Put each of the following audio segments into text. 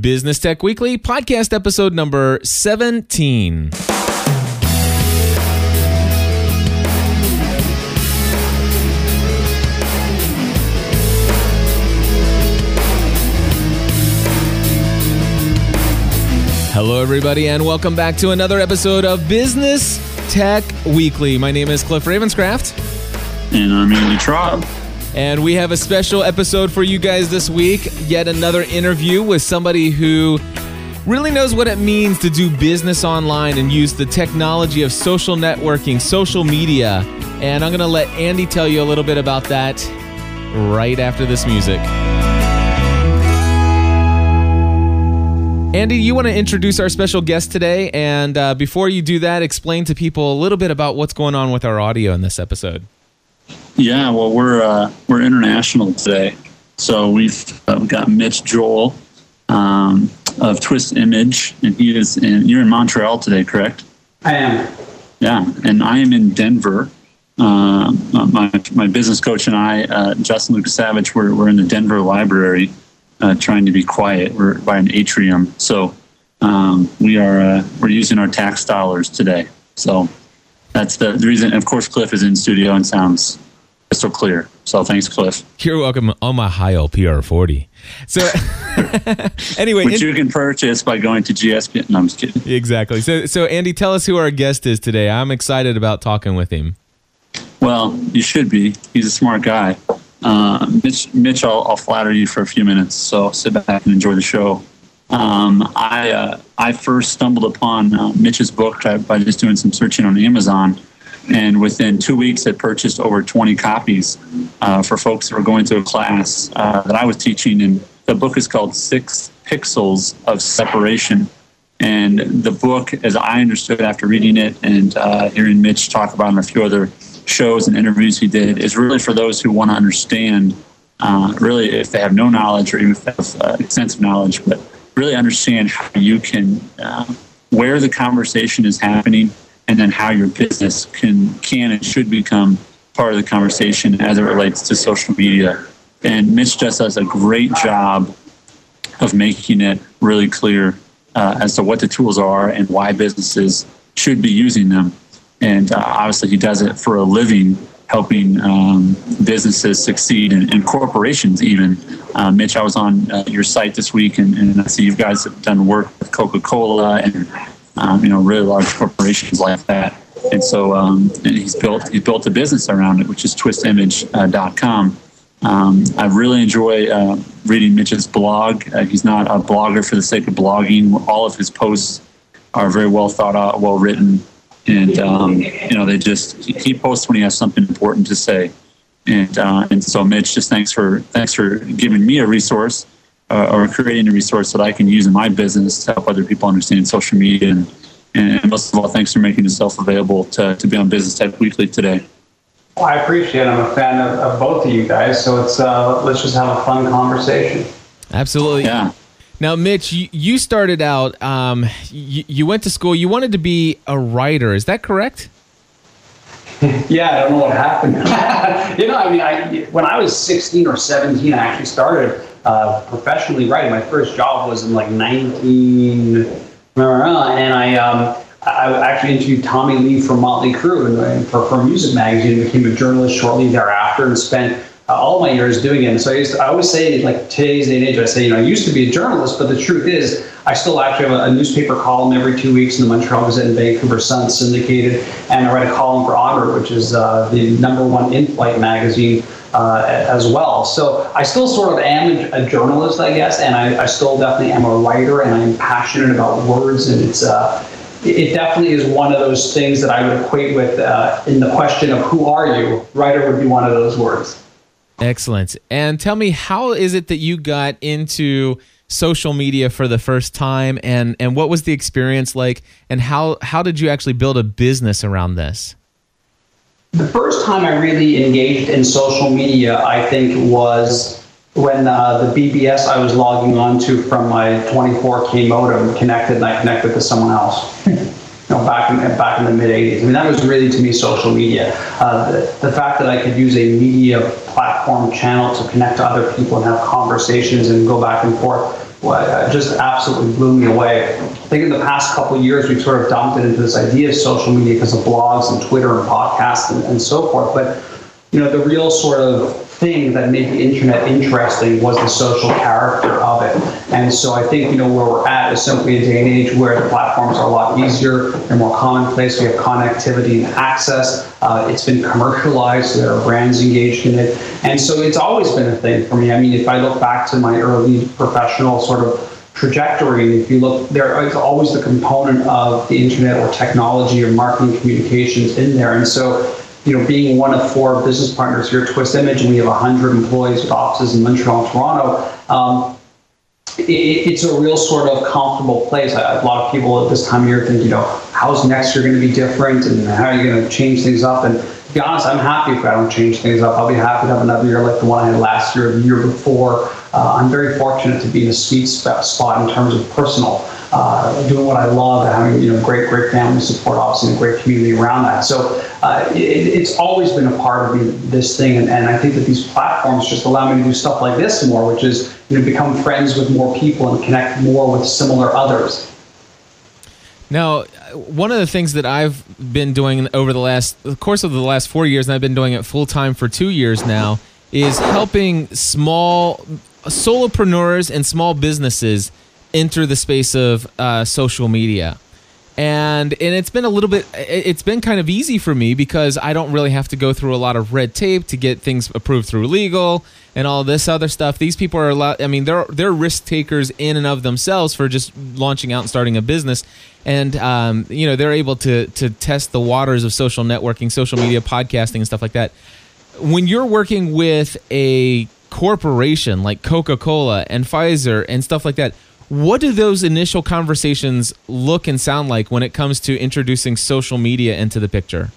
Business Tech Weekly, podcast episode number 17. Hello, everybody, and welcome back to another episode of Business Tech Weekly. My name is Cliff Ravenscraft. And I'm Andy Traub. And we have a special episode for you guys this week. Yet another interview with somebody who really knows what it means to do business online and use the technology of social networking, social media. And I'm going to let Andy tell you a little bit about that right after this music. Andy, you want to introduce our special guest today? And uh, before you do that, explain to people a little bit about what's going on with our audio in this episode. Yeah, well, we're uh, we're international today, so we've uh, got Mitch Joel um, of Twist Image, and he is in. You're in Montreal today, correct? I am. Yeah, and I am in Denver. Uh, my my business coach and I, uh, Justin Lucas Savage, we're we're in the Denver library, uh, trying to be quiet. We're by an atrium, so um, we are uh, we're using our tax dollars today. So that's the, the reason. Of course, Cliff is in studio and sounds crystal clear. So thanks, Cliff. You're welcome on my Heil PR40. So anyway, which in, you can purchase by going to GSP. No, I'm just kidding. Exactly. So so Andy, tell us who our guest is today. I'm excited about talking with him. Well, you should be. He's a smart guy. Uh, Mitch, Mitch I'll, I'll, flatter you for a few minutes. So sit back and enjoy the show. Um, I uh, I first stumbled upon uh, Mitch's book by just doing some searching on Amazon and within two weeks had purchased over 20 copies uh, for folks that were going to a class uh, that I was teaching. And the book is called Six Pixels of Separation. And the book, as I understood after reading it and uh, hearing Mitch talk about it in a few other shows and interviews he did, is really for those who want to understand, uh, really, if they have no knowledge or even if they have uh, extensive knowledge, but really understand how you can, uh, where the conversation is happening and then how your business can can and should become part of the conversation as it relates to social media. And Mitch just does a great job of making it really clear uh, as to what the tools are and why businesses should be using them. And uh, obviously, he does it for a living, helping um, businesses succeed and, and corporations even. Uh, Mitch, I was on uh, your site this week, and, and I see you guys have done work with Coca Cola and um, you know, really large corporations like that. And so um, and he's built he's built a business around it, which is twistimage.com. Um, I really enjoy uh, reading Mitch's blog. Uh, he's not a blogger for the sake of blogging. All of his posts are very well thought out, well written, and um, you know they just he posts when he has something important to say. And uh, and so Mitch, just thanks for thanks for giving me a resource uh, or creating a resource that I can use in my business to help other people understand social media. And, and most of all, thanks for making yourself available to, to be on Business Tech Weekly today. Well, I appreciate it. I'm a fan of, of both of you guys. So it's uh, let's just have a fun conversation. Absolutely. Yeah. Now, Mitch, you, you started out, um, you, you went to school, you wanted to be a writer. Is that correct? yeah, I don't know what happened. you know, I mean, I, when I was 16 or 17, I actually started uh, professionally writing. My first job was in like 19, and I um, I actually interviewed Tommy Lee from Motley Crue and for, for Music Magazine. Became a journalist shortly thereafter and spent uh, all my years doing it. And so I, used to, I always say, like today's day and age, I say, you know, I used to be a journalist, but the truth is, I still actually have a, a newspaper column every two weeks in the Montreal Gazette and Vancouver Sun syndicated, and I write a column for Honor, which is uh, the number one in-flight magazine uh, as well. So I still sort of am a journalist, I guess, and I, I still definitely am a writer, and I'm passionate about words, and it's. Uh, it definitely is one of those things that I would equate with uh, in the question of who are you. Writer would be one of those words. Excellent. And tell me, how is it that you got into social media for the first time, and and what was the experience like, and how how did you actually build a business around this? The first time I really engaged in social media, I think, was when uh, the BBS I was logging on to from my 24K modem connected and I connected to someone else. know, back in back in the mid 80s. I mean, that was really to me social media. Uh, the, the, fact that I could use a media platform channel to connect to other people and have conversations and go back and forth well, just absolutely blew me away. I think in the past couple years, we've sort of dumped it into this idea of social media because of blogs and Twitter and podcasts and, and so forth. But you know, the real sort of thing that made the internet interesting was the social character of it. And so I think, you know, where we're at is simply a day and age where the platforms are a lot easier, they're more commonplace, we have connectivity and access. Uh, it's been commercialized, there are brands engaged in it. And so it's always been a thing for me. I mean, if I look back to my early professional sort of trajectory, if you look, there is always the component of the internet or technology or marketing communications in there. And so you know, being one of four business partners here at Twist Image, and we have 100 employees with offices in Montreal and Toronto, um, it, it's a real sort of comfortable place. A lot of people at this time of year think, you know, how's next year going to be different, and how are you going to change things up? And to be honest, I'm happy if I don't change things up. I'll be happy to have another year like the one I had last year, the year before. Uh, I'm very fortunate to be in a sweet spot in terms of personal uh, doing what I love, having you know great great family support, obviously, and a great community around that. So uh, it, it's always been a part of me, this thing, and, and I think that these platforms just allow me to do stuff like this more, which is you know become friends with more people and connect more with similar others. Now, one of the things that I've been doing over the last the course of the last four years, and I've been doing it full time for two years now, is helping small solopreneurs and small businesses enter the space of uh, social media and and it's been a little bit it's been kind of easy for me because I don't really have to go through a lot of red tape to get things approved through legal and all this other stuff. These people are a lot I mean they're they're risk takers in and of themselves for just launching out and starting a business and um, you know they're able to to test the waters of social networking, social media, podcasting and stuff like that. When you're working with a corporation like Coca-Cola and Pfizer and stuff like that, what do those initial conversations look and sound like when it comes to introducing social media into the picture?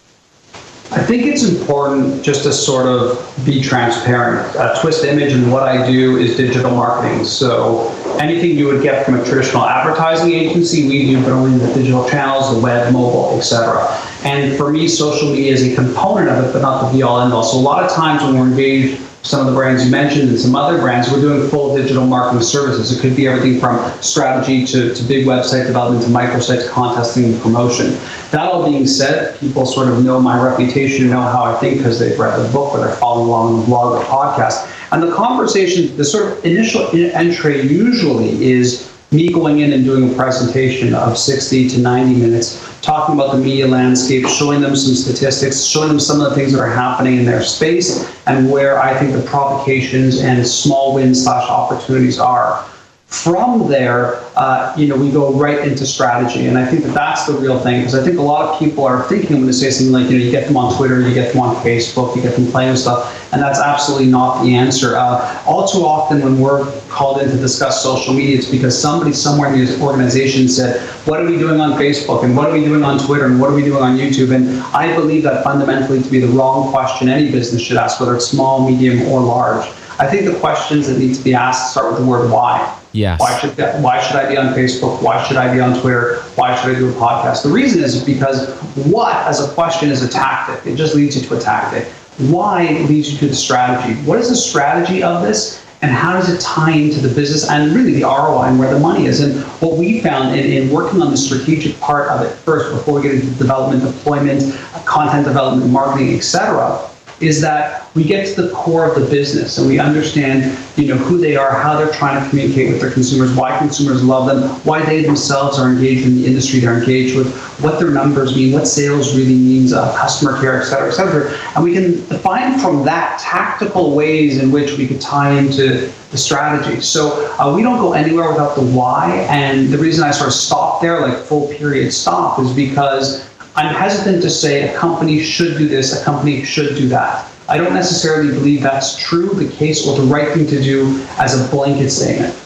I think it's important just to sort of be transparent. Uh, Twist Image and what I do is digital marketing. So anything you would get from a traditional advertising agency, we do, but only the digital channels, the web, mobile, etc. And for me, social media is a component of it, but not the be all end all. So a lot of times when we're engaged some of the brands you mentioned and some other brands, we're doing full digital marketing services. It could be everything from strategy to, to big website development to microsites, contesting, and promotion. That all being said, people sort of know my reputation, know how I think because they've read the book or they're following along on the blog or podcast. And the conversation, the sort of initial entry usually is me going in and doing a presentation of 60 to 90 minutes, talking about the media landscape, showing them some statistics, showing them some of the things that are happening in their space, and where I think the provocations and small wins slash opportunities are. From there, uh, you know, we go right into strategy, and I think that that's the real thing because I think a lot of people are thinking when they say something like, you know, you get them on Twitter, you get them on Facebook, you get them playing stuff, and that's absolutely not the answer. Uh, all too often, when we're called in to discuss social media, it's because somebody somewhere in the organization said, "What are we doing on Facebook? And what are we doing on Twitter? And what are we doing on YouTube?" And I believe that fundamentally to be the wrong question any business should ask, whether it's small, medium, or large. I think the questions that need to be asked start with the word why. Yes. Why should that, why should I be on Facebook? Why should I be on Twitter? Why should I do a podcast? The reason is because what as a question is a tactic. It just leads you to a tactic. Why leads you to the strategy. What is the strategy of this? And how does it tie into the business and really the ROI and where the money is? And what we found in, in working on the strategic part of it first, before we get into development, deployment, content development, marketing, etc., is that we get to the core of the business and we understand you know who they are how they're trying to communicate with their consumers why consumers love them why they themselves are engaged in the industry they're engaged with what their numbers mean what sales really means uh, customer care et cetera et cetera. And we can define from that tactical ways in which we could tie into the strategy. So uh, we don't go anywhere without the why. And the reason i sort of stop there like full period stop is because I'm hesitant to say a company should do this, a company should do that. I don't necessarily believe that's true, the case, or the right thing to do as a blanket statement.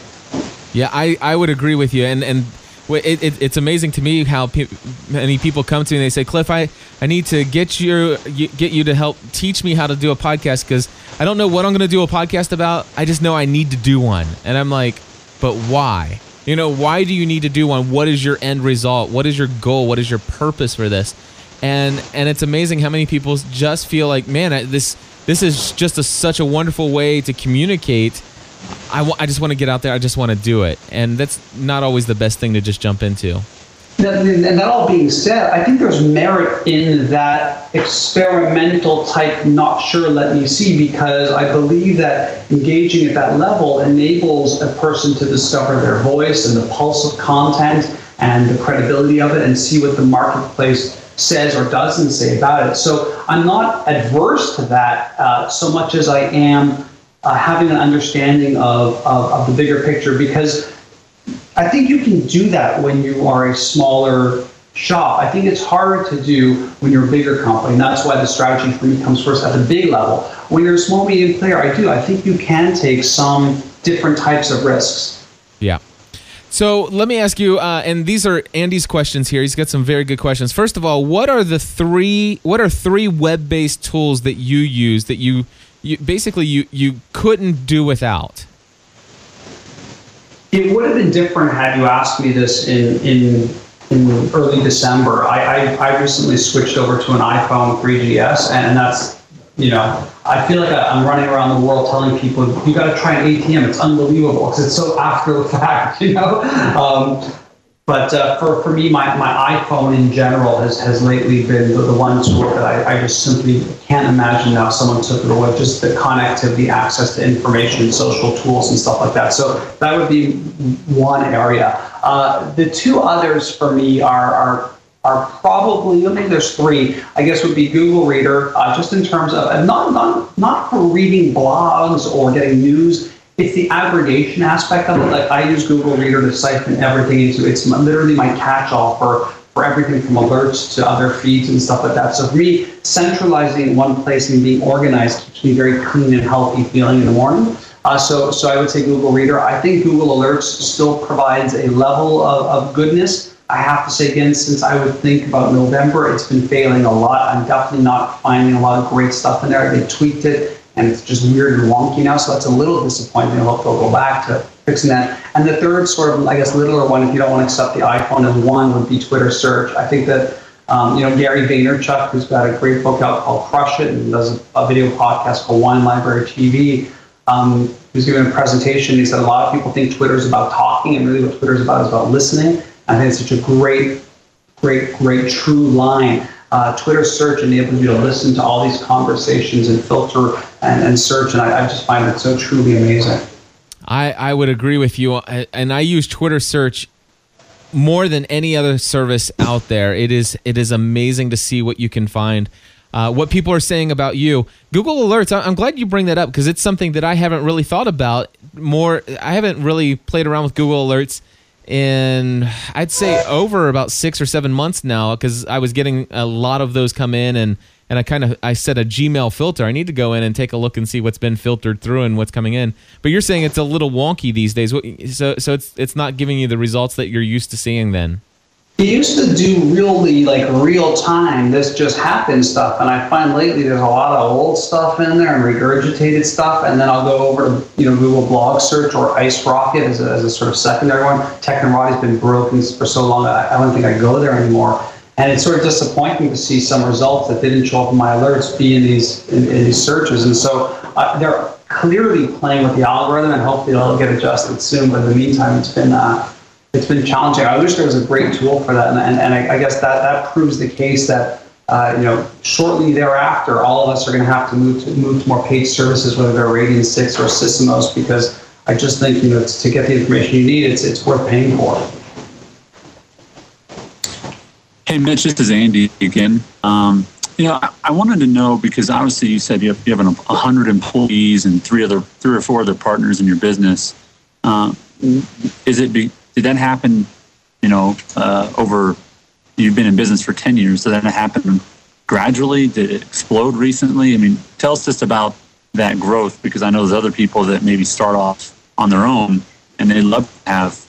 Yeah, I, I would agree with you. And, and it, it, it's amazing to me how pe- many people come to me and they say, Cliff, I, I need to get you, get you to help teach me how to do a podcast because I don't know what I'm going to do a podcast about. I just know I need to do one. And I'm like, but why? You know, why do you need to do one? What is your end result? What is your goal? What is your purpose for this? And and it's amazing how many people just feel like, man, I, this this is just a, such a wonderful way to communicate. I, w- I just want to get out there. I just want to do it. And that's not always the best thing to just jump into. And that all being said, I think there's merit in that experimental type, not sure, let me see, because I believe that engaging at that level enables a person to discover their voice and the pulse of content and the credibility of it and see what the marketplace says or doesn't say about it. So I'm not adverse to that uh, so much as I am uh, having an understanding of, of, of the bigger picture because I think you can do that when you are a smaller shop. I think it's harder to do when you're a bigger company. And that's why the strategy for me comes first at the big level. When you're a small medium player, I do. I think you can take some different types of risks. Yeah. So let me ask you, uh, and these are Andy's questions here. He's got some very good questions. First of all, what are the three? What are three web-based tools that you use that you, you basically you you couldn't do without? It would have been different had you asked me this in in, in early December. I, I, I recently switched over to an iPhone 3GS, and that's you know I feel like I'm running around the world telling people you got to try an ATM. It's unbelievable because it's so after the fact, you know. Um, but uh, for, for me, my, my iPhone in general has, has lately been the, the one tool that I, I just simply can't imagine now someone took it away. Just the connectivity, access to information, social tools, and stuff like that. So that would be one area. Uh, the two others for me are, are are probably, I mean, there's three, I guess would be Google Reader, uh, just in terms of, not, not, not for reading blogs or getting news, it's the aggregation aspect of it. Like I use Google Reader to siphon everything into, it's literally my catch-all for, for everything from alerts to other feeds and stuff like that. So for me, centralizing in one place and being organized keeps me very clean and healthy feeling in the morning. Uh, so, so I would say Google Reader. I think Google Alerts still provides a level of, of goodness I have to say again, since I would think about November, it's been failing a lot. I'm definitely not finding a lot of great stuff in there. They tweaked it and it's just weird and wonky now, so that's a little disappointing. I hope they'll go back to fixing that. And the third sort of, I guess, littler one, if you don't want to accept the iPhone as one, would be Twitter search. I think that um, you know, Gary Vaynerchuk, who's got a great book out called Crush It and does a, video podcast called Wine Library TV. Um, giving a presentation. He said a lot of people think Twitter is about talking, and really what Twitter is about is about listening. I think it's such a great, great, great true line. Uh, Twitter search enables you to listen to all these conversations and filter and, and search, and I, I just find it so truly amazing. I, I would agree with you, and I use Twitter search more than any other service out there. It is it is amazing to see what you can find. Uh, what people are saying about you. Google Alerts, I'm glad you bring that up because it's something that I haven't really thought about more. I haven't really played around with Google Alerts in I'd say over about six or seven months now because I was getting a lot of those come in and and I kind of I set a Gmail filter. I need to go in and take a look and see what's been filtered through and what's coming in. But you're saying it's a little wonky these days. So so it's it's not giving you the results that you're used to seeing then. He used to do really like real time, this just happened stuff. And I find lately there's a lot of old stuff in there and regurgitated stuff. And then I'll go over to you know Google Blog Search or IceRocket as a, as a sort of secondary one. Technorati has been broken for so long, I, I don't think I go there anymore. And it's sort of disappointing to see some results that didn't show up in my alerts be in these in, in these searches. And so uh, they're clearly playing with the algorithm, and hopefully it'll get adjusted soon. But in the meantime, it's been uh, it's been challenging. I wish there was a great tool for that, and, and, and I, I, guess that that proves the case that uh, you know shortly thereafter, all of us are going to have to move to move to more paid services, whether they're Radian6 or Sysomos, because I just think you know to get the information you need, it's it's worth paying for. Hey, Mitch, this is Andy again. Um, you know, I, wanted to know because obviously you said you have, you have an, 100 employees and three other three or four other partners in your business. Uh, is it be, did that happen, you know, uh, over, you've been in business for 10 years, did that happen gradually? Did it explode recently? I mean, tell us just about that growth because I know there's other people that maybe start off on their own and they love to have,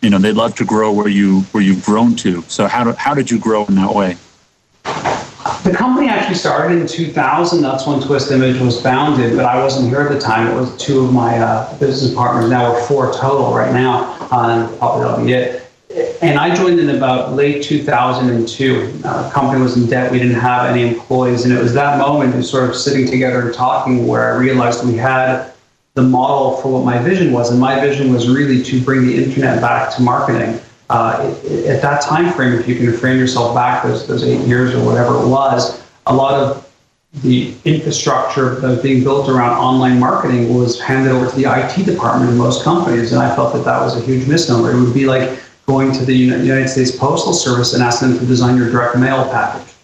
you know, they'd love to grow where you where you've grown to. So how do, how did you grow in that way? The company actually started in 2000. That's when Twist Image was founded, but I wasn't here at the time. It was two of my uh, business partners. Now we're four total right now, that'll it. And I joined in about late 2002. Uh, company was in debt. We didn't have any employees. And it was that moment of sort of sitting together and talking where I realized we had the model for what my vision was. And my vision was really to bring the internet back to marketing. Uh, at that time frame, if you can frame yourself back those, those eight years or whatever it was, a lot of the infrastructure that was being built around online marketing was handed over to the IT department in most companies. And I felt that that was a huge misnomer. It would be like going to the United States Postal Service and asking them to design your direct mail package.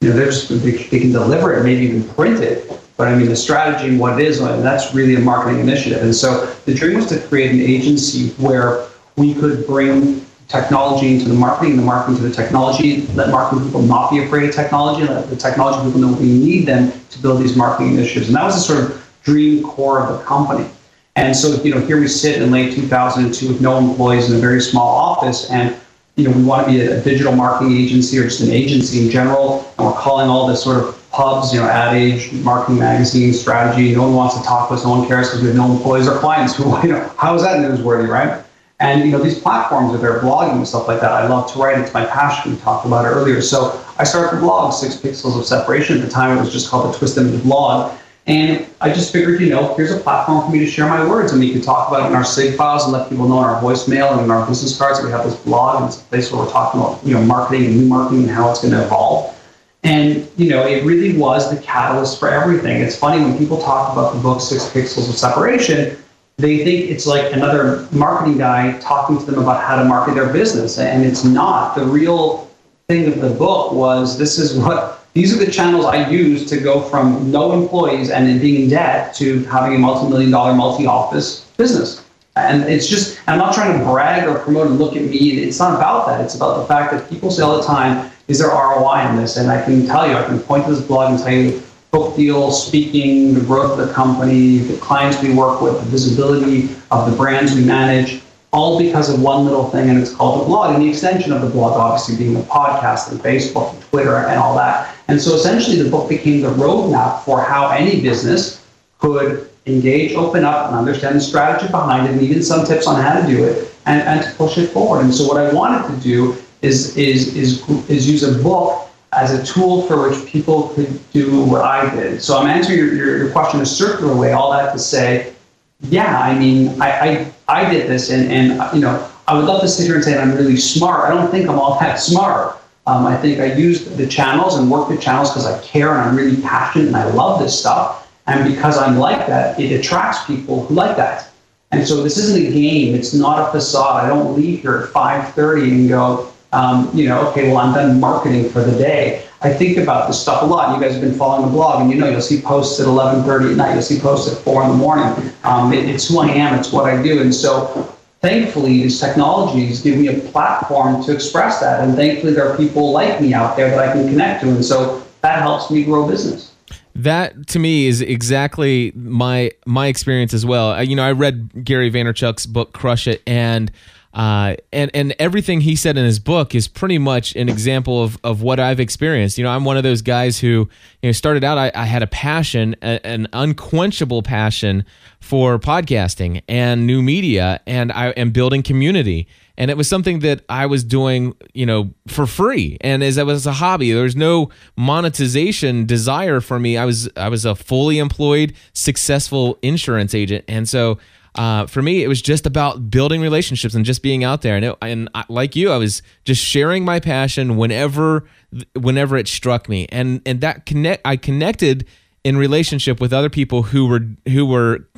You know, just, they, they can deliver it, maybe even print it, but I mean, the strategy and what it is, that's really a marketing initiative. And so the dream was to create an agency where we could bring technology into the marketing and the marketing to the technology, let marketing people not be afraid of technology, let the technology people know we need them to build these marketing initiatives. And that was the sort of dream core of the company. And so, you know, here we sit in late 2002 with no employees in a very small office, and you know, we want to be a, digital marketing agency or just an agency in general, and we're calling all this sort of pubs, you know, Ad Age, marketing magazine, strategy. No one wants to talk to us. No one cares because we have no employees or clients. Who, you know, how is that newsworthy, right? And you know, these platforms with their blogging and stuff like that, I love to write. It's my passion. We talked about it earlier. So I started the blog, Six Pixels of Separation. At the time, it was just called the Twist Image blog. And I just figured, you know, here's a platform for me to share my words, and we can talk about it in our SIG files and let people know in our voicemail and in our business cards that we have this blog, and it's a place where we're talking about, you know, marketing and new marketing and how it's going to evolve. And you know, it really was the catalyst for everything. It's funny when people talk about the book Six Pixels of Separation, they think it's like another marketing guy talking to them about how to market their business, and it's not. The real thing of the book was this is what these are the channels I use to go from no employees and being in debt to having a multi-million dollar multi-office business. And it's just, I'm not trying to brag or promote and look at me. It's not about that. It's about the fact that people say all the time, is there ROI in this? And I can tell you, I can point to this blog and tell you book deal, speaking, the growth of the company, the clients we work with, the visibility of the brands we manage, all because of one little thing, and it's called the blog. And the extension of the blog, obviously, being the podcast and Facebook and Twitter and all that. And so essentially, the book became the roadmap for how any business could engage, open up, and understand the strategy behind it, and even some tips on how to do it, and, and to push it forward. And so, what I wanted to do is is is is use a book as a tool for which people could do what I did. So I'm answering your, your, your question a circular way, all that to say, yeah, I mean, I, I, I did this and, and, you know, I would love to sit here and say I'm really smart. I don't think I'm all that smart. Um, I think I used the channels and work the channels because I care and I'm really passionate and I love this stuff. And because I'm like that, it attracts people who like that. And so this isn't a game. It's not a facade. I don't leave here at 5:30 and go, um, you know, okay, well, I'm done marketing for the day. I think about this stuff a lot. You guys have been following the blog, and you know you'll see posts at 11:30 at night. You'll see posts at four in the morning. Um, it, it's who I am. It's what I do. And so, thankfully, these technologies give me a platform to express that. And thankfully, there are people like me out there that I can connect to. And so that helps me grow business. That to me is exactly my my experience as well. You know, I read Gary Vaynerchuk's book Crush It, and uh, and and everything he said in his book is pretty much an example of, of what I've experienced. You know, I'm one of those guys who you know started out. I, I had a passion, a, an unquenchable passion for podcasting and new media, and I am building community. And it was something that I was doing, you know, for free, and as it was a hobby. There was no monetization desire for me. I was I was a fully employed, successful insurance agent, and so uh, for me, it was just about building relationships and just being out there. And, it, and I, like you, I was just sharing my passion whenever, whenever it struck me, and and that connect. I connected in relationship with other people who were who were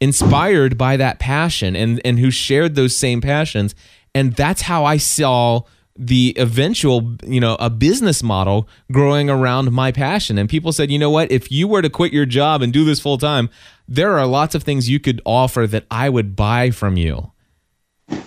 inspired by that passion and and who shared those same passions, and that's how I saw the eventual, you know, a business model growing around my passion. And people said, you know what, if you were to quit your job and do this full time, there are lots of things you could offer that I would buy from you.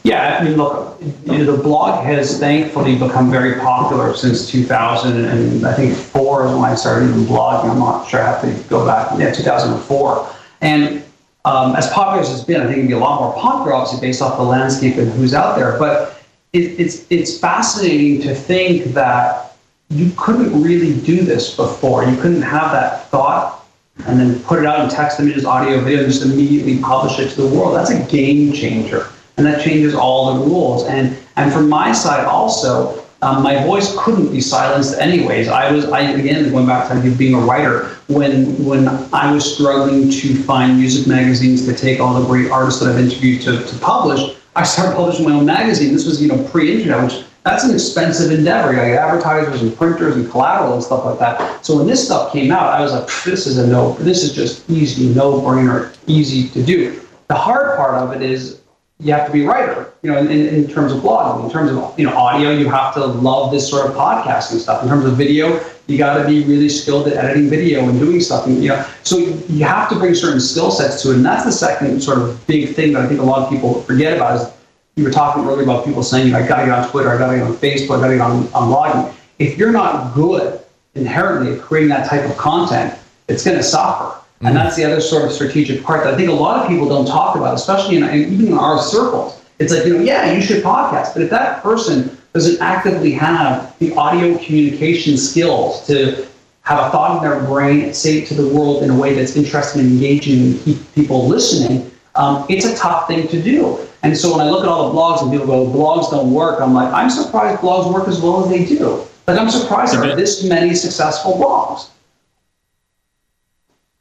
Yeah, I mean, look, you know, the blog has thankfully become very popular since 2000, and I think four is when I started even blogging. I'm not sure I have to go back. Yeah, 2004. And um, as popular as it's been, I think it'd be a lot more popular, obviously, based off the landscape and who's out there. But it, it's it's fascinating to think that you couldn't really do this before. You couldn't have that thought and then put it out in text, images, audio, video, and just immediately publish it to the world. That's a game changer. And that changes all the rules. And and from my side also, um, my voice couldn't be silenced anyways. I was, I again going back to being a writer. When when I was struggling to find music magazines to take all the great artists that I've interviewed to, to publish, I started publishing my own magazine. This was you know pre-internet, which that's an expensive endeavor. You got advertisers and printers and collateral and stuff like that. So when this stuff came out, I was like, this is a no. This is just easy, no-brainer, easy to do. The hard part of it is you have to be a writer, you know, in, in, terms of blogging. In terms of, you know, audio, you have to love this sort of podcasting stuff. In terms of video, you got to be really skilled at editing video and doing stuff. And, you know, so you have to bring certain skill sets to it. And that's the second sort of big thing that I think a lot of people forget about is you were talking earlier about people saying, I got to get on Twitter, I got to get on Facebook, I got to get on, on blogging. If you're not good inherently at creating that type of content, it's going to suffer. And mm-hmm. that's the other sort of strategic part that I think a lot of people don't talk about, especially in, even in our circles. It's like, you know, yeah, you should podcast. But if that person doesn't actively have the audio communication skills to have a thought in their brain and say it to the world in a way that's interesting and engaging and keep people listening, um, it's a tough thing to do. And so when I look at all the blogs and people go, blogs don't work, I'm like, I'm surprised blogs work as well as they do. Like, I'm surprised there are this many successful blogs.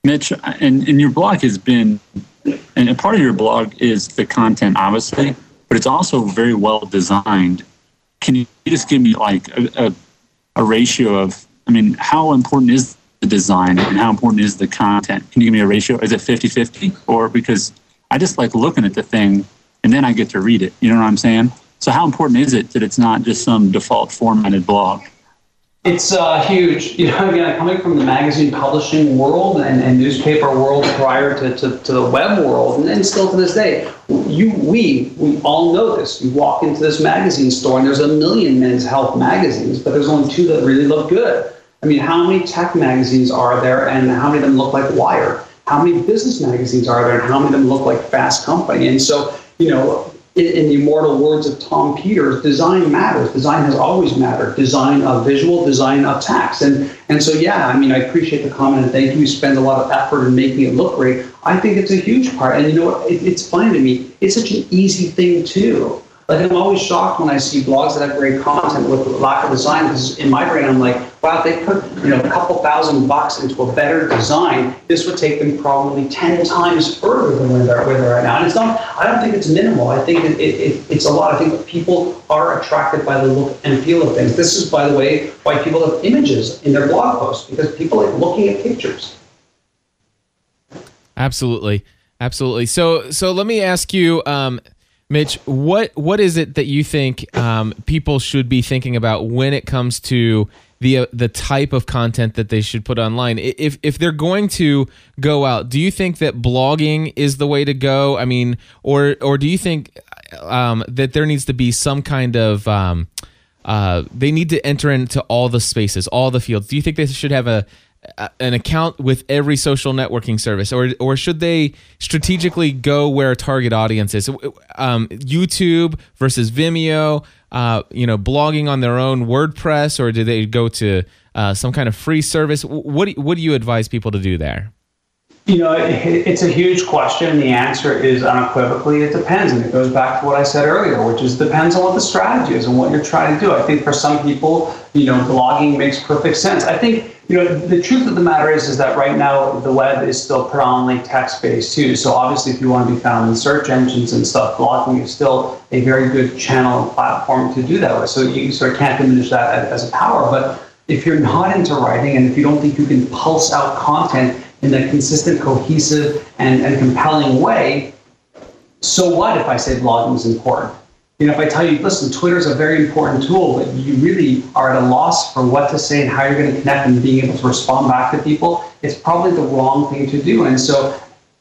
Mitch, and, and your blog has been, and a part of your blog is the content, obviously, but it's also very well designed. Can you just give me like a, a, a ratio of, I mean, how important is the design and how important is the content? Can you give me a ratio? Is it 50 50? Or because I just like looking at the thing and then I get to read it. You know what I'm saying? So, how important is it that it's not just some default formatted blog? It's uh, huge. You know, again, coming from the magazine publishing world and, and newspaper world prior to, to, to, the web world, and, and still to this day, you, we, we all know this. You walk into this magazine store, and there's a million men's health magazines, but there's only two that really look good. I mean, how many tech magazines are there, and how many of them look like Wired? How many business magazines are there, and how many of them look like Fast Company? And so, you know, in, in, the immortal words of Tom Peters, design matters. Design has always mattered. Design of visual, design of text. And and so yeah, I mean, I appreciate the comment and thank you. You spend a lot of effort in making it look great. I think it's a huge part. And you know what? It, it's funny to me. It's such an easy thing too. Like I'm always shocked when I see blogs that have great content with lack of design because in my brain I'm like, wow, they put you know a couple thousand bucks into a better design. This would take them probably ten times further than where they're where they're at now. And it's not. I don't think it's minimal. I think it, it, it, it's a lot. I think people are attracted by the look and feel of things. This is, by the way, why people have images in their blog posts because people like looking at pictures. Absolutely, absolutely. So so let me ask you. Um, Mitch, what what is it that you think um, people should be thinking about when it comes to the uh, the type of content that they should put online? If if they're going to go out, do you think that blogging is the way to go? I mean, or or do you think um, that there needs to be some kind of um, uh, they need to enter into all the spaces, all the fields? Do you think they should have a an account with every social networking service, or or should they strategically go where a target audience is? Um, YouTube versus Vimeo, uh, you know, blogging on their own WordPress, or do they go to uh, some kind of free service? What do, what do you advise people to do there? You know, it's a huge question. The answer is unequivocally it depends. And it goes back to what I said earlier, which is depends on what the strategy is and what you're trying to do. I think for some people, you know, blogging makes perfect sense. I think, you know, the truth of the matter is, is that right now the web is still predominantly text based too. So obviously, if you want to be found in search engines and stuff, blogging is still a very good channel and platform to do that with. So you sort of can't diminish that as a power. But if you're not into writing and if you don't think you can pulse out content, in a consistent, cohesive, and, and compelling way, so what if I say blogging is important? You know, if I tell you, listen, Twitter is a very important tool, but you really are at a loss for what to say and how you're going to connect and being able to respond back to people, it's probably the wrong thing to do. And so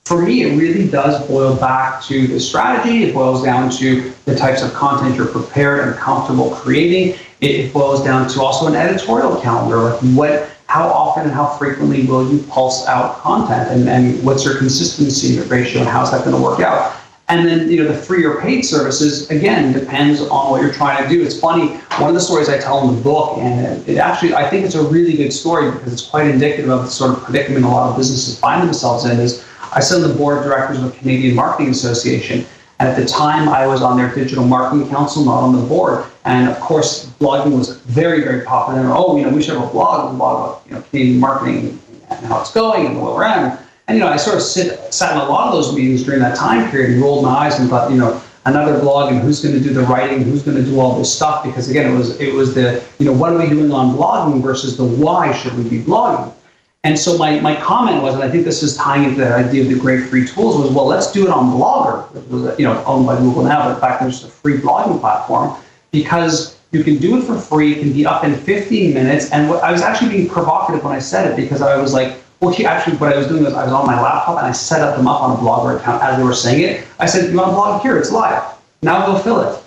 for me, it really does boil back to the strategy. It boils down to the types of content you're prepared and comfortable creating. It boils down to also an editorial calendar, like what how often and how frequently will you pulse out content? And, and what's your consistency ratio? And how's that going to work out? And then you know the free or paid services again depends on what you're trying to do. It's funny one of the stories i tell in the book and it actually i think it's a really good story because it's quite indicative of the sort of predicament a lot of businesses find themselves in is i sit on the board of directors of the canadian marketing association And at the time, I was on their digital marketing council, not on the board. And of course, blogging was very, very popular. And, oh, you know, we should have a blog, a blog about you know Canadian marketing and how it's going and where we're at. And you know, I sort of sit, sat in a lot of those meetings during that time period and rolled my eyes and thought, you know, another blog and who's going to do the writing, who's going to do all this stuff. Because again, it was it was the you know what are we doing on blogging versus the why should we be blogging. And so my, my comment was, and I think this is tying into the idea of the great free tools, was well, let's do it on Blogger, which was you know owned by Google now, but back then just a free blogging platform, because you can do it for free, it can be up in 15 minutes. And what, I was actually being provocative when I said it because I was like, well, actually, what I was doing was I was on my laptop and I set up them up on a Blogger account as they were saying it. I said, you want to blog here? It's live. Now go fill it.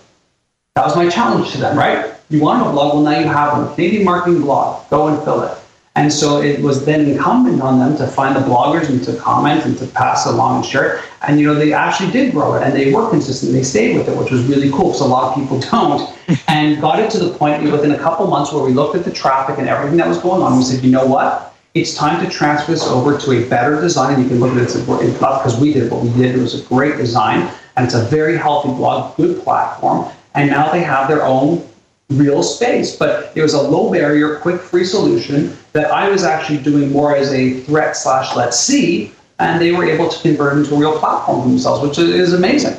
That was my challenge to them, right? You want to blog? Well, now you have one. Canadian marketing blog. Go and fill it. And so it was then incumbent on them to find the bloggers and to comment and to pass along and share it. And you know, they actually did grow it and they were consistent. They stayed with it, which was really cool because a lot of people don't. and got it to the point within a couple months where we looked at the traffic and everything that was going on. We said, you know what? It's time to transfer this over to a better design. You can look at it, not because we did what we did. It was a great design and it's a very healthy blog, good platform. And now they have their own real space. But it was a low barrier, quick, free solution that I was actually doing more as a threat slash let's see, and they were able to convert into a real platform for themselves, which is amazing.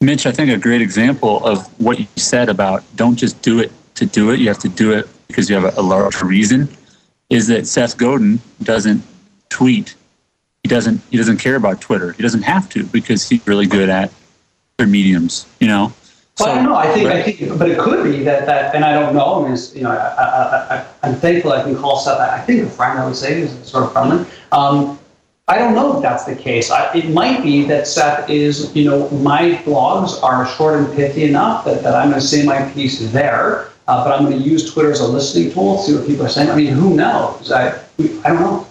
Mitch, I think a great example of what you said about don't just do it to do it, you have to do it because you have a, larger reason, is that Seth Godin doesn't tweet. He doesn't he doesn't care about Twitter. He doesn't have to because he's really good at their mediums, you know. So, I don't know. I think, right. I think, but it could be that that, and I don't know. I mean, you know, I, am thankful I can call Seth. I think a friend. I would say is sort of friendly. Um, I don't know if that's the case. I, it might be that Seth is, you know, my blogs are short and pithy enough that, that I'm going to say my piece there, uh, but I'm going to use Twitter as a listening tool, to see what people are saying. I mean, who knows? I, I don't know.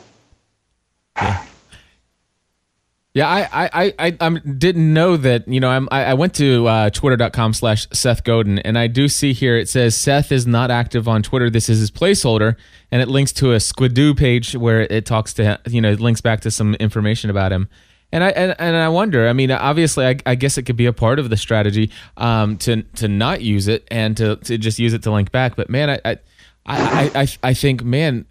Yeah. Yeah, I I, I, I didn't know that. You know, I'm, I, went to uh, twitter.com slash Seth Godin, and I do see here it says Seth is not active on Twitter. This is his placeholder, and it links to a Squidoo page where it talks to, you know, it links back to some information about him. And I and, and I wonder. I mean, obviously, I, I guess it could be a part of the strategy um, to to not use it and to, to just use it to link back. But man, I, I I, I I think, man,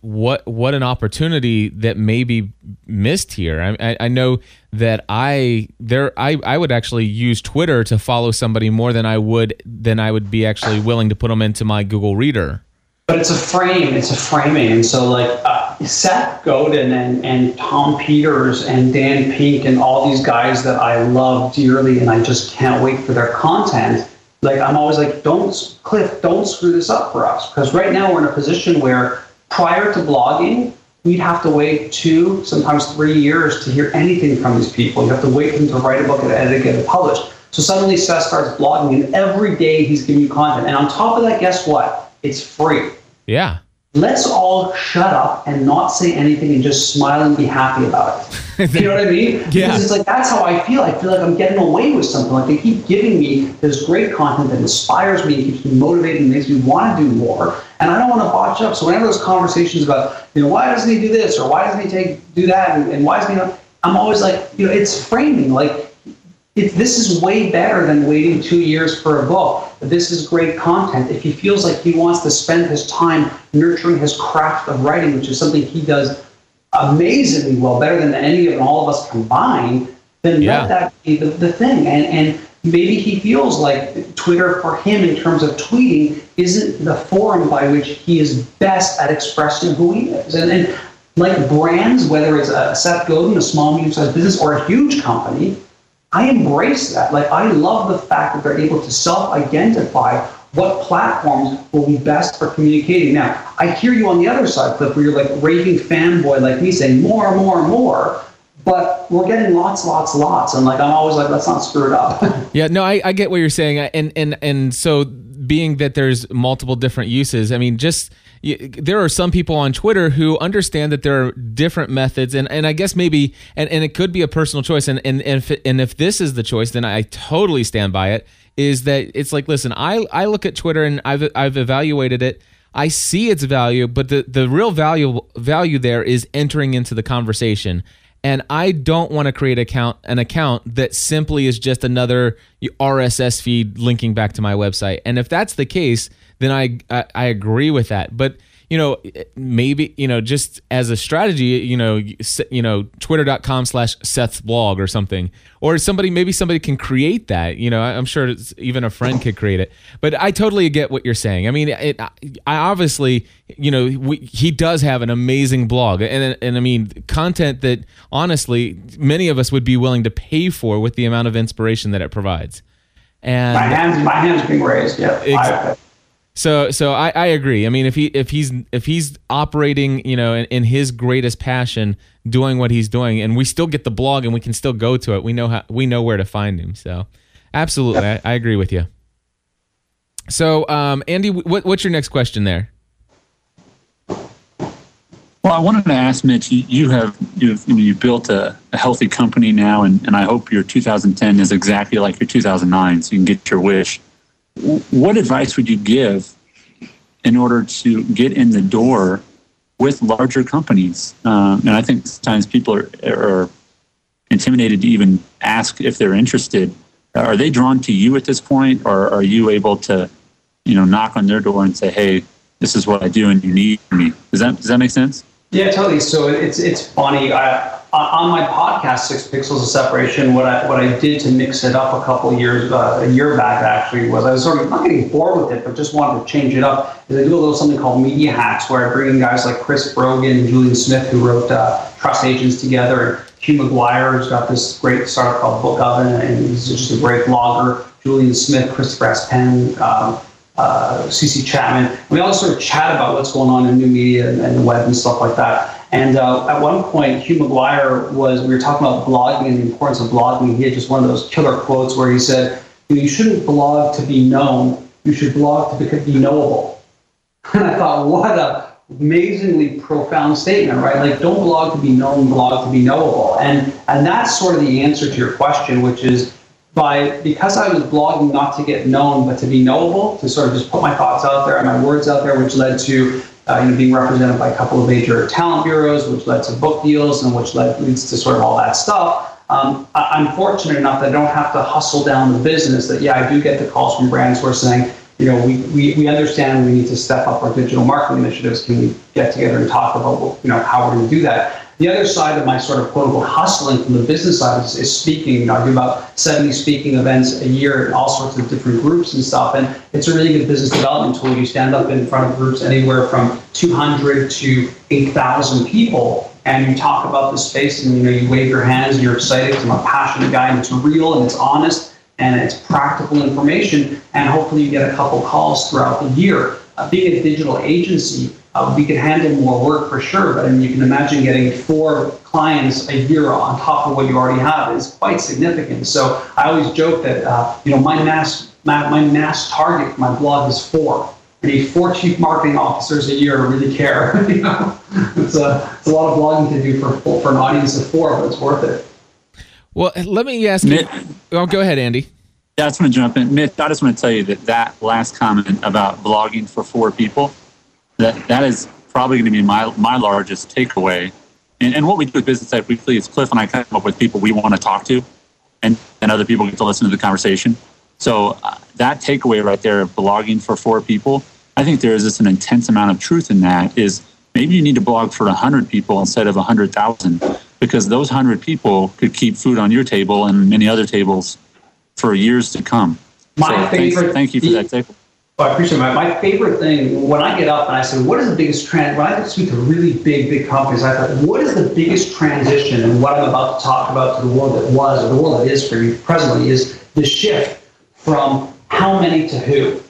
what what an opportunity that may be missed here. I, I know that I there I, I would actually use Twitter to follow somebody more than I would than I would be actually willing to put them into my Google Reader. But it's a frame. It's a framing, and so like uh, Seth Godin and and Tom Peters and Dan Pink and all these guys that I love dearly, and I just can't wait for their content like I'm always like, don't Cliff, don't screw this up for us because right now we're in a position where prior to blogging, we'd have to wait two, sometimes three years to hear anything from these people. You have to wait for them to write a book and edit, get it published. So suddenly Seth starts blogging, and every day he's giving you content. And on top of that, guess what? It's free. Yeah let's all shut up and not say anything and just smile and be happy about it. you know what I mean? Yeah. Because it's like that's how I feel. I feel like I'm getting away with something. Like they keep giving me this great content that inspires me, keeps me motivated, and makes me want to do more. And I don't want to botch up. So whenever there's conversations about, you know, why doesn't he do this or why doesn't he take do that and, and why doesn't he? Not, I'm always like, you know, it's framing. Like if this is way better than waiting two years for a book. This is great content. If he feels like he wants to spend his time nurturing his craft of writing, which is something he does amazingly well, better than any of all of us combined, then yeah. let that be the, the thing. And, and maybe he feels like Twitter for him in terms of tweeting isn't the forum by which he is best at expressing who he is. And, and like brands, whether it's a Seth Godin, a small, medium-sized business, or a huge company, I embrace that. Like, I love the fact that they're able to self identify what platforms will be best for communicating. Now, I hear you on the other side, Cliff, where you're like raving fanboy like me saying more, and more, and more. But we're getting lots, lots, lots. And like, I'm always like, let's not screw it up. yeah, no, I, I get what you're saying. And, and, and so being that there's multiple different uses, I mean, just there are some people on Twitter who understand that there are different methods, and, and I guess maybe and, and it could be a personal choice, and and and if, and if this is the choice, then I totally stand by it. Is that it's like listen, I I look at Twitter and I've I've evaluated it. I see its value, but the the real value value there is entering into the conversation and I don't want to create account an account that simply is just another RSS feed linking back to my website. And if that's the case, then I I, I agree with that. But you know, maybe, you know, just as a strategy, you know, you know, twitter.com slash Seth's blog or something, or somebody, maybe somebody can create that, you know, I'm sure even a friend could create it, but I totally get what you're saying. I mean, it, I obviously, you know, we, he does have an amazing blog and, and I mean, content that honestly, many of us would be willing to pay for with the amount of inspiration that it provides. And my hands, my hands being raised. Yeah. Ex- so so I, I agree. I mean, if he if he's if he's operating, you know, in, in, his greatest passion, doing what he's doing, and we still get the blog and we can still go to it, we know how we know where to find him. So, absolutely, I, I agree with you. So, um, Andy, what, what's your next question there? Well, I wanted to ask Mitch. You, you have you've you built a, a, healthy company now, and, and I hope your 2010 is exactly like your 2009, so you can get your wish what advice would you give in order to get in the door with larger companies? Um, and I think sometimes people are, are intimidated to even ask if they're interested. Are they drawn to you at this point, or are you able to, you know, knock on their door and say, "Hey, this is what I do, and you need me"? Does that does that make sense? Yeah, totally. So it's it's funny. I, on my podcast, Six Pixels of Separation, what I what I did to mix it up a couple years, uh, a year back actually, was I was sort of not getting bored with it, but just wanted to change it up. Is I do a little something called media hacks, where I bring in guys like Chris Brogan and Julien Smith, who wrote uh, Trust Agents Together, and Hugh McGuire, who's got this great startup called Book Oven, and he's just a great blogger. Julien Smith, Christopher S. Penn. Um, uh, CC Chapman. We all sort of chat about what's going on in new media and, and the web and stuff like that. And uh, at one point, Hugh McGuire was, we were talking about blogging and the importance of blogging. He had just one of those killer quotes where he said, You shouldn't blog to be known, you should blog to be knowable. And I thought, what a amazingly profound statement, right? Like, don't blog to be known, blog to be knowable. And, and that's sort of the answer to your question, which is, by because I was blogging not to get known but to be knowable, to sort of just put my thoughts out there and my words out there, which led to uh, you know, being represented by a couple of major talent bureaus, which led to book deals and which led, leads to sort of all that stuff. Um, I, am fortunate enough that I don't have to hustle down the business. That yeah, I do get the calls from brands who are saying, you know, we, we, we understand we need to step up our digital marketing initiatives. Can we get together and talk about you know how we're going to do that? The other side of my sort of quote unquote hustling from the business side is, is speaking. I do about 70 speaking events a year in all sorts of different groups and stuff. And it's a really good business development tool. You stand up in front of groups anywhere from 200 to 8,000 people and you talk about the space and you know you wave your hands and you're excited because I'm a passionate guy and it's real and it's honest and it's practical information and hopefully you get a couple calls throughout the year. Uh, being a digital agency, uh, we could handle more work for sure, but I mean, you can imagine getting four clients a year on top of what you already have is quite significant. So I always joke that uh, you know my mass my, my mass target for my blog is four. I need four chief marketing officers a year to really care. you know, it's a, it's a lot of blogging to do for for an audience of four, but it's worth it. Well, let me ask you. Oh, go ahead, Andy. Yeah, I just want to jump in. Mitch, I just want to tell you that that last comment about blogging for four people that that is probably going to be my my largest takeaway. And, and what we do with Business Tech Weekly is Cliff and I come up with people we want to talk to, and and other people get to listen to the conversation. So uh, that takeaway right there of blogging for four people, I think there is just an intense amount of truth in that. Is maybe you need to blog for hundred people instead of hundred thousand, because those hundred people could keep food on your table and many other tables for years to come. My so favorite. Thank you for that takeaway. Well, I appreciate my, my favorite thing when I get up and I say, what is the biggest trend? When I speak to really big, big companies, I thought, what is the biggest transition and what I'm about to talk about to the world that was or the world that is for you presently is the shift from how many to who.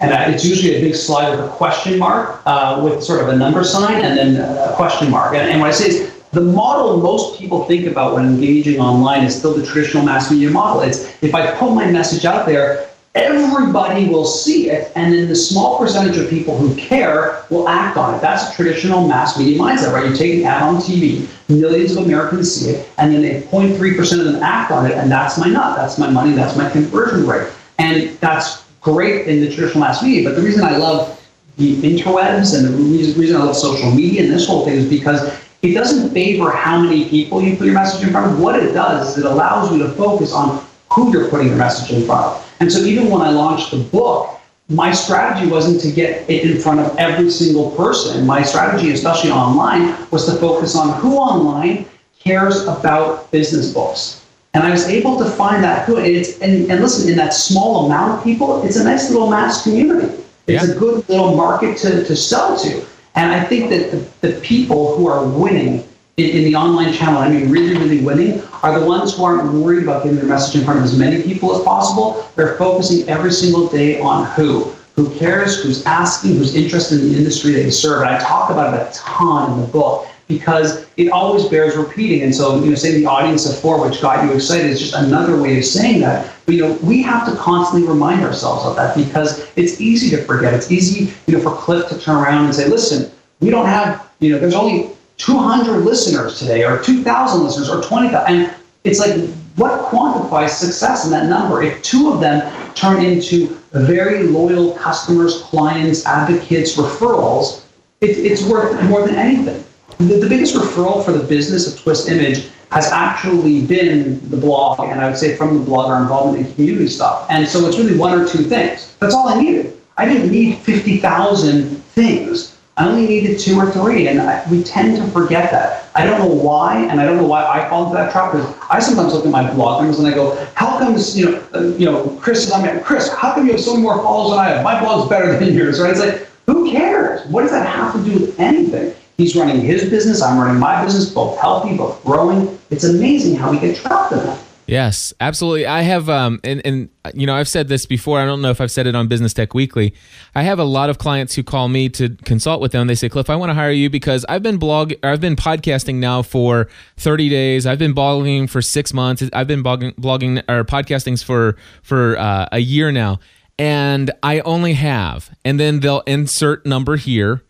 And uh, it's usually a big slide with a question mark, uh, with sort of a number sign and then a question mark. And, and what I say is, the model most people think about when engaging online is still the traditional mass media model. It's if I put my message out there, everybody will see it, and then the small percentage of people who care will act on it. That's a traditional mass media mindset, right? You take an ad on TV, millions of Americans see it, and then they 0.3% of them act on it, and that's my nut, that's my money, that's my conversion rate. And that's great in the traditional mass media, but the reason I love the interwebs and the reason I love social media and this whole thing is because it doesn't favor how many people you put your message in front of. What it does is it allows you to focus on who you're putting your message in front of. And so even when I launched the book, my strategy wasn't to get it in front of every single person. My strategy, especially online, was to focus on who online cares about business books. And I was able to find that who it's and, and listen, in that small amount of people, it's a nice little mass community. It's yeah. a good little market to, to sell to. And I think that the, the people who are winning in, the online channel, I mean really, really winning, are the ones who aren't worried about getting their message in front of as many people as possible. They're focusing every single day on who. Who cares, who's asking, who's interested in the industry they serve. And I talk about it a ton in the book because it always bears repeating. And so, you know, say the audience of four, which got you excited, is just another way of saying that. But, you know, we have to constantly remind ourselves of that because it's easy to forget. It's easy, you know, for Cliff to turn around and say, listen, we don't have, you know, there's only 200 listeners today or 2,000 listeners or 20,000. And it's like, what quantifies success in that number? If two of them turn into very loyal customers, clients, advocates, referrals, it, it's worth more than anything. The, the biggest referral for the business of Twist Image has actually been the blog, and I would say from the blog, our involvement in community stuff. And so it's really one or two things. That's all I needed. I didn't need 50,000 things. I only needed two or three, and I, we tend to forget that. I don't know why, and I don't know why I fall into that trap. Because I sometimes look at my blog numbers and I go, "How comes you know, uh, you know, Chris? And I mean, Chris, how come you have so many more followers than I have? My blog's better than yours, right?" It's like, who cares? What does that have to do with anything? He's running his business. I'm running my business, both healthy, both growing. It's amazing how we get trapped in that. Yes, absolutely. I have, um, and, and, you know, I've said this before. I don't know if I've said it on Business Tech Weekly. I have a lot of clients who call me to consult with them. They say, Cliff, I want to hire you because I've been blog, I've been podcasting now for 30 days. I've been blogging for six months. I've been blogging, blogging or podcastings for, for uh, a year now. And I only have, and then they'll insert number here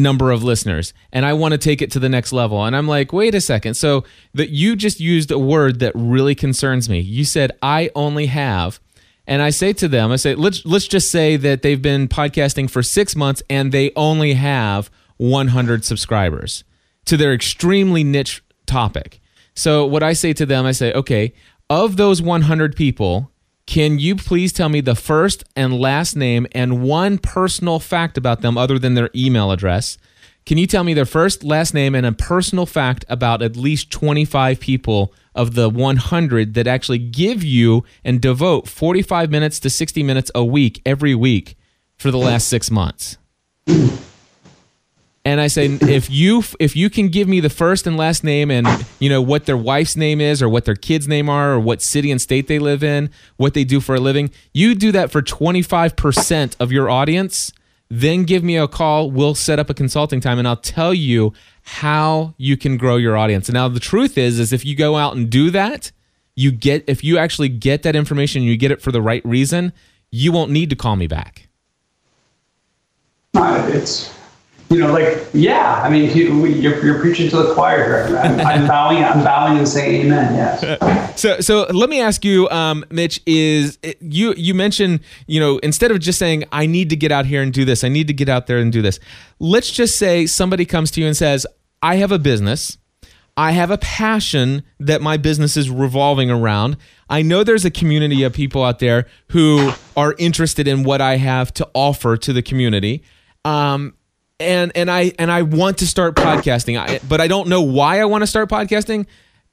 number of listeners and I want to take it to the next level. And I'm like, wait a second. So that you just used a word that really concerns me. You said I only have and I say to them, I say, let's let's just say that they've been podcasting for six months and they only have 100 subscribers to their extremely niche topic. So what I say to them, I say, okay, of those 100 people, can you please tell me the first and last name and one personal fact about them other than their email address? Can you tell me their first, last name, and a personal fact about at least 25 people of the 100 that actually give you and devote 45 minutes to 60 minutes a week every week for the last six months? And I say if you if you can give me the first and last name and you know what their wife's name is or what their kids' name are or what city and state they live in, what they do for a living, you do that for 25% of your audience, then give me a call, we'll set up a consulting time and I'll tell you how you can grow your audience. And now the truth is is if you go out and do that, you get if you actually get that information, and you get it for the right reason, you won't need to call me back. Uh, it's you know, like, yeah, I mean, you, you're, you're preaching to the choir here. I'm, I'm bowing, I'm bowing and saying amen. Yes. So, so let me ask you, um, Mitch, is you, you mentioned, you know, instead of just saying, I need to get out here and do this, I need to get out there and do this. Let's just say somebody comes to you and says, I have a business. I have a passion that my business is revolving around. I know there's a community of people out there who are interested in what I have to offer to the community. Um, and and I and I want to start podcasting, I, but I don't know why I want to start podcasting,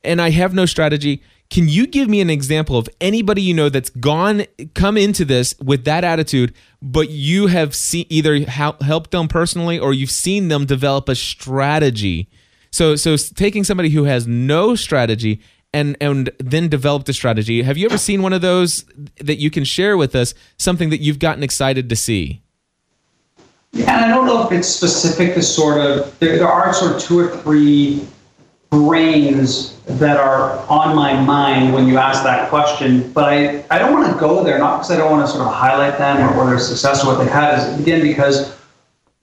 and I have no strategy. Can you give me an example of anybody you know that's gone come into this with that attitude, but you have seen either helped them personally or you've seen them develop a strategy? So so taking somebody who has no strategy and and then developed a strategy. Have you ever seen one of those that you can share with us? Something that you've gotten excited to see? Yeah, and I don't know if it's specific to sort of, there, there are sort of two or three brains that are on my mind when you ask that question, but I, I don't want to go there, not because I don't want to sort of highlight them or, or their success or what they've had, is again because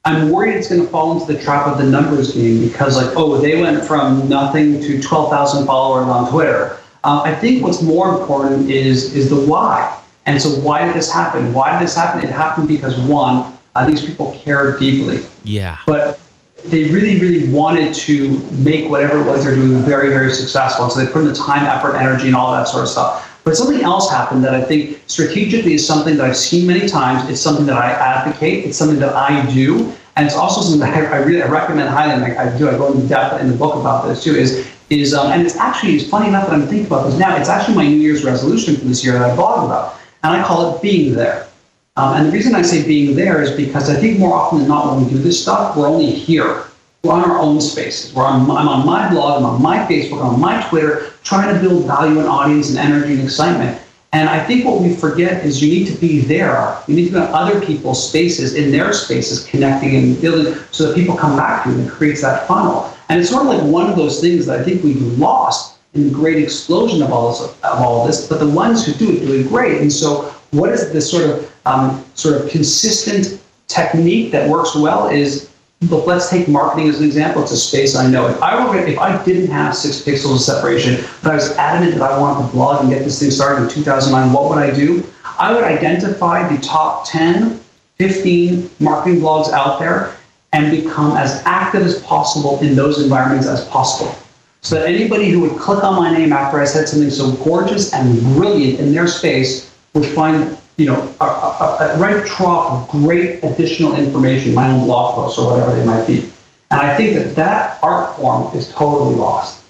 I'm worried it's going to fall into the trap of the numbers game because, like, oh, they went from nothing to 12,000 followers on Twitter. Uh, I think what's more important is is the why. And so, why did this happen? Why did this happen? It happened because one, uh, these people care deeply. Yeah. But they really, really wanted to make whatever it was they're doing very, very successful. And so they put in the time, effort, energy, and all that sort of stuff. But something else happened that I think strategically is something that I've seen many times. It's something that I advocate. It's something that I do. And it's also something that I, I really I recommend highly, and I, I, do. I go into depth in the book about this too. Is is um, and it's actually it's funny enough that I'm thinking about this now. It's actually my New Year's resolution for this year that I blog about, and I call it being there. Um, and the reason I say being there is because I think more often than not when we do this stuff, we're only here. We're on our own spaces. We're on, I'm on my blog, I'm on my Facebook, I'm on my Twitter, trying to build value and audience and energy and excitement. And I think what we forget is you need to be there. You need to be in other people's spaces, in their spaces, connecting and building so that people come back to you and it creates that funnel. And it's sort of like one of those things that I think we've lost in the great explosion of all, this, of all this, but the ones who do it do it great. And so what is this sort of um, sort of consistent technique that works well is Look, let's take marketing as an example. It's a space I know. If I were, if I didn't have six pixels of separation, but I was adamant that I wanted to blog and get this thing started in 2009, what would I do? I would identify the top 10, 15 marketing blogs out there and become as active as possible in those environments as possible. So that anybody who would click on my name after I said something so gorgeous and brilliant in their space would find you know, a, a, a right trough of great additional information, my own blog posts or whatever they might be. And I think that that art form is totally lost.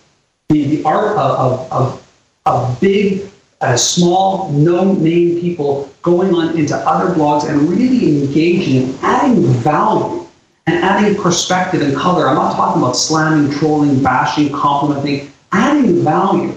The, the art of, of, of, of big, uh, small, no-name people going on into other blogs and really engaging and adding value and adding perspective and color. I'm not talking about slamming, trolling, bashing, complimenting. Adding value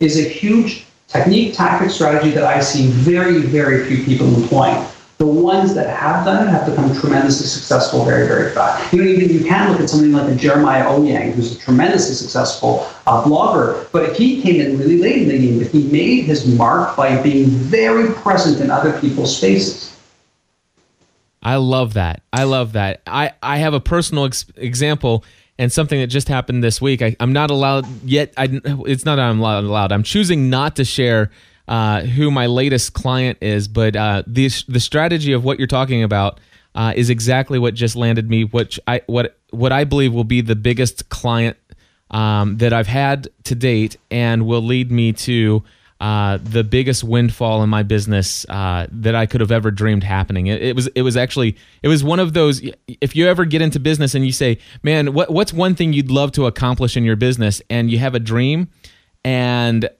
is a huge technique, tactic, strategy that I see very, very few people employing. The ones that have done it have become tremendously successful very, very fast. You know, even you can look at something like a Jeremiah Owyang, who's a tremendously successful uh, blogger, but he came in really late in the game, but he made his mark by being very present in other people's spaces. I love that. I love that. I, I have a personal ex- example and something that just happened this week. I, am not allowed yet. I, it's not I'm allowed. I'm choosing not to share uh, who my latest client is, but uh, the the strategy of what you're talking about uh, is exactly what just landed me. What I what what I believe will be the biggest client um, that I've had to date, and will lead me to uh, the biggest windfall in my business uh, that I could have ever dreamed happening. It, it, was it was actually it was one of those. If you ever get into business and you say, "Man, what, what's one thing you'd love to accomplish in your business?" and you have a dream, and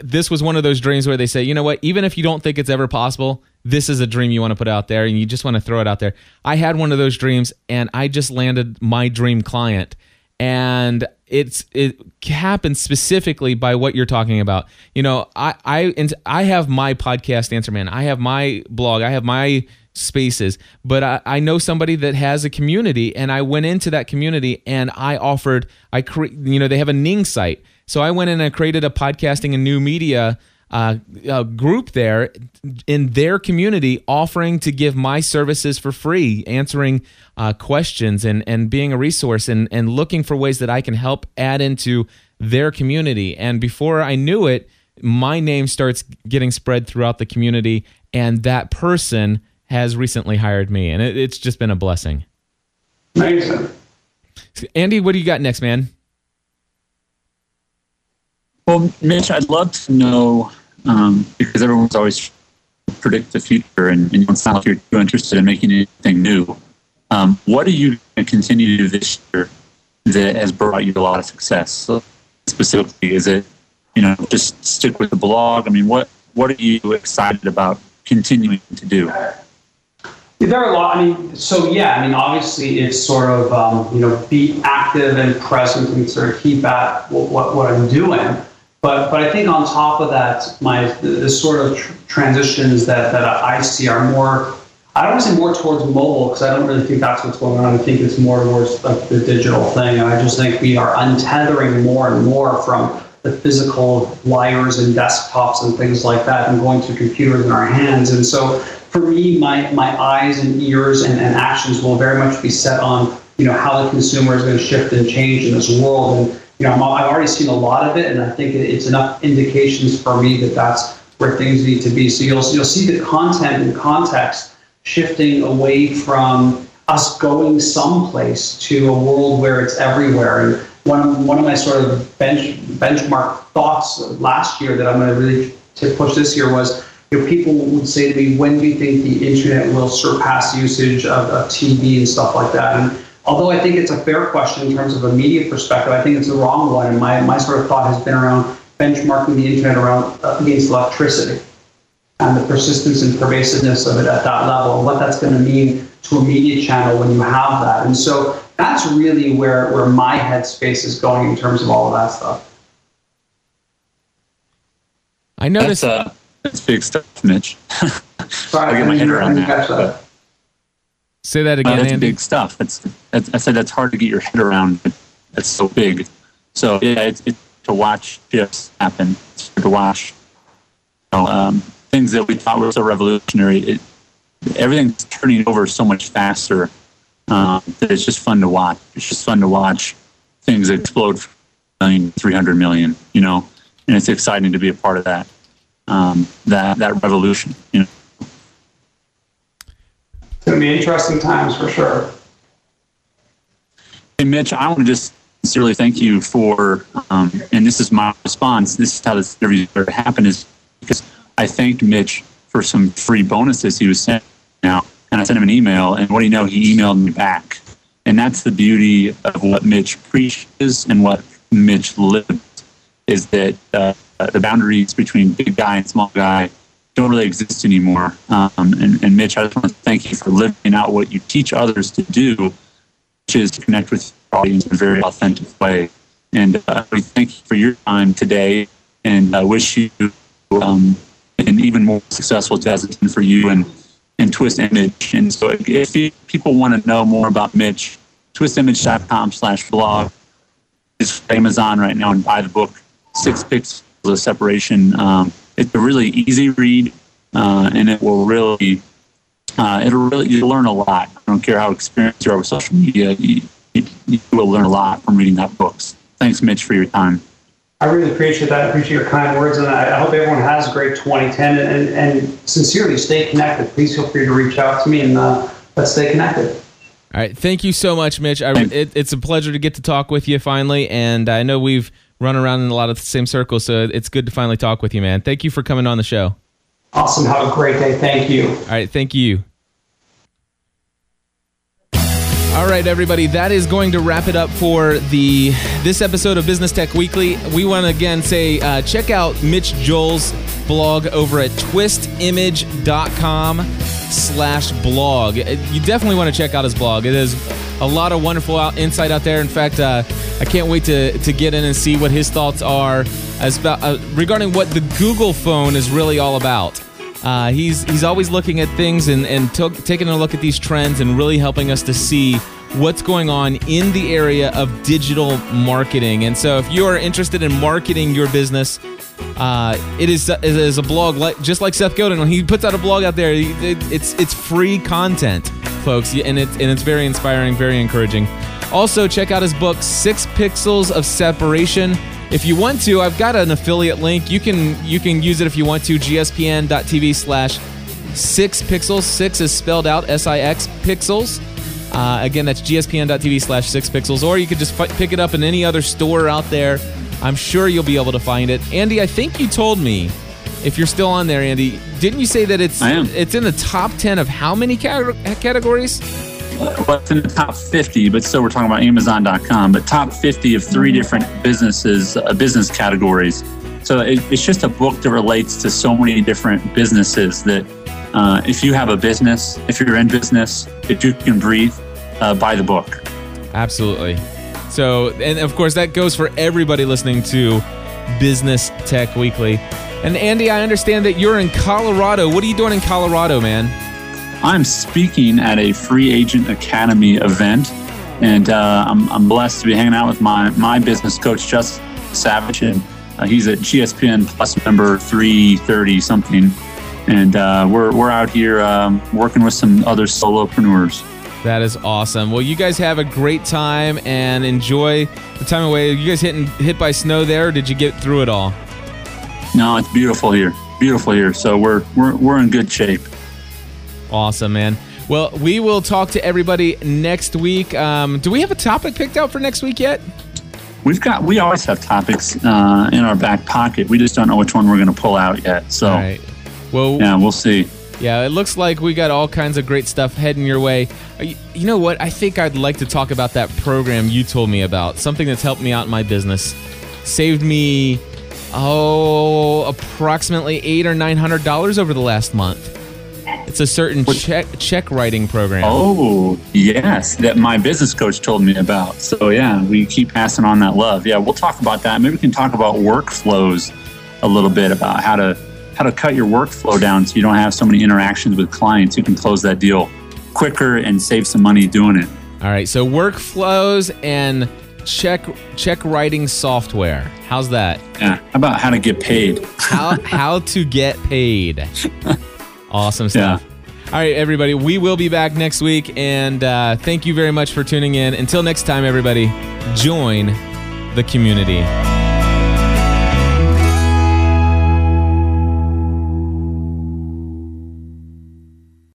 this was one of those dreams where they say, "You know what? Even if you don't think it's ever possible, this is a dream you want to put out there, and you just want to throw it out there." I had one of those dreams, and I just landed my dream client and it's it happens specifically by what you're talking about. You know, I I and I have my podcast Answer Man. I have my blog. I have my spaces, but I, I know somebody that has a community, and I went into that community and I offered I create you know they have a Ning site, so I went in and created a podcasting and new media uh, a group there in their community offering to give my services for free, answering uh, questions and, and being a resource and, and looking for ways that I can help add into their community. And before I knew it, my name starts getting spread throughout the community, and that person has recently hired me, and it, it's just been a blessing. Amazing. Andy, what do you got next, man? Well, Mitch, I'd love to know um, because everyone's always predict the future, and, and you don't sound like you're too interested in making anything new. Um, what are you going to continue to do this year that has brought you a lot of success? So specifically, is it you know just stick with the blog? I mean, what what are you excited about continuing to do? There are a lot. I mean, so yeah. I mean, obviously, it's sort of um, you know be active and present and sort of keep at what, what, what I'm doing. But but I think on top of that, my the, the sort of tr- transitions that, that I see are more. I don't want to say more towards mobile because I don't really think that's what's going on. I think it's more towards like the digital thing. I just think we are untethering more and more from the physical wires and desktops and things like that and going to computers in our hands. And so for me, my, my eyes and ears and, and actions will very much be set on, you know, how the consumer is going to shift and change in this world. And you know, i have already seen a lot of it, and I think it's enough indications for me that that's where things need to be. So you'll you'll see the content and context shifting away from us going someplace to a world where it's everywhere. And one one of my sort of bench, benchmark thoughts last year that I'm going to really to push this year was you know, people would say to me, when do you think the internet will surpass usage of, of TV and stuff like that? And although I think it's a fair question in terms of a media perspective, I think it's the wrong one. And my, my sort of thought has been around benchmarking the internet around uh, against electricity and the persistence and pervasiveness of it at that level, and what that's going to mean to a media channel when you have that. And so that's really where, where my headspace is going in terms of all of that stuff. I noticed. That's, uh, that's big stuff, Mitch. Sorry, I get my head around that. that. Say that again, uh, that's Andy. big stuff. That's, that's, I said that's hard to get your head around. That's so big. So yeah, it's, it's to watch shifts happen. It's to watch you know, um, things that we thought were so revolutionary. It, everything's turning over so much faster um, that it's just fun to watch. It's just fun to watch things explode from million, 300 million, you know, and it's exciting to be a part of that, um, that, that revolution, you know. Going to be interesting times for sure. Hey, Mitch, I want to just sincerely thank you for, um, and this is my response. This is how this interview started to happen is because I thanked Mitch for some free bonuses he was sending out, and I sent him an email, and what do you know? He emailed me back, and that's the beauty of what Mitch preaches and what Mitch lives is that uh, the boundaries between big guy and small guy don't really exist anymore. Um, and, and Mitch, I just want to thank you for living out what you teach others to do, which is connect with your audience in a very authentic way. And uh, we thank you for your time today, and I wish you um, an even more successful 2010 for you and and Twist Image. And so, if people want to know more about Mitch, twistimage.com slash blog is Amazon right now and buy the book Six Pixels of Separation. Um, it's a really easy read, uh, and it will really uh, it'll really you learn a lot. I don't care how experienced you are with social media, you, you, you will learn a lot from reading that book. Thanks, Mitch, for your time. I really appreciate that. I appreciate your kind words, and I, hope everyone has a great 2010. And, and sincerely, stay connected. Please feel free to reach out to me, and uh, let's stay connected. All right, thank you so much, Mitch. I, it, it's a pleasure to get to talk with you finally, and I know we've run around in a lot of the same circles, so it's good to finally talk with you, man. Thank you for coming on the show. Awesome. Have a great day. Thank you. All right, thank you. All right, everybody, that is going to wrap it up for the this episode of Business Tech Weekly. We want to again say uh, check out Mitch Joel's blog over at twistimage.com slash blog. You definitely want to check out his blog. It is a lot of wonderful insight out there. In fact, uh, I can't wait to, to get in and see what his thoughts are as about, uh, regarding what the Google phone is really all about. Uh, he's he's always looking at things and and taking a look at these trends and really helping us to see what's going on in the area of digital marketing. And so, if you are interested in marketing your business, uh, it is it is a blog like just like Seth Godin when he puts out a blog out there. It, it's it's free content, folks, and it's and it's very inspiring, very encouraging. Also, check out his book Six Pixels of Separation if you want to, I've got an affiliate link. You can you can use it if you want to. gspn.tv slash six pixels. Six is spelled out S-I-X pixels. Uh, again, that's gspn.tv slash six pixels. Or you could just f- pick it up in any other store out there. I'm sure you'll be able to find it. Andy, I think you told me, if you're still on there, Andy, didn't you say that it's it's in the top 10 of how many categories? well, it's in the top 50, but still we're talking about Amazon.com, but top 50 of three different businesses, uh, business categories. So it, it's just a book that relates to so many different businesses that uh, if you have a business, if you're in business, if you can breathe, uh, buy the book. Absolutely. So, and of course, that goes for everybody listening to Business Tech Weekly. And Andy, I understand that you're in Colorado. What are you doing in Colorado, man? I'm speaking at a Free Agent Academy event, and uh, I'm, I'm blessed to be hanging out with my, my business coach, Justin Savage, and uh, he's a GSPN Plus member 330 something. And uh, we're, we're out here um, working with some other solopreneurs. That is awesome. Well, you guys have a great time and enjoy the time away. You guys hitting hit by snow there? did you get through it all? No, it's beautiful here. Beautiful here. So we're we're we're in good shape. Awesome, man. Well, we will talk to everybody next week. Um, do we have a topic picked out for next week yet? We've got. We always have topics uh, in our back pocket. We just don't know which one we're going to pull out yet. So, right. Well, yeah, we'll see. Yeah, it looks like we got all kinds of great stuff heading your way. Uh, You know what? I think I'd like to talk about that program you told me about. Something that's helped me out in my business. Saved me oh approximately eight or nine hundred dollars over the last month. It's a certain check check writing program. Oh, yes, that my business coach told me about. So, yeah, we keep passing on that love. Yeah, we'll talk about that. Maybe we can talk about workflows a little bit about how to how to cut your workflow down so you don't have so many interactions with clients. You can close that deal quicker and save some money doing it. All right, so workflows and check check writing software. How's that? Yeah, how about how to get paid? How how to get paid. Awesome stuff. All right, everybody, we will be back next week, and uh, thank you very much for tuning in. Until next time, everybody, join the community.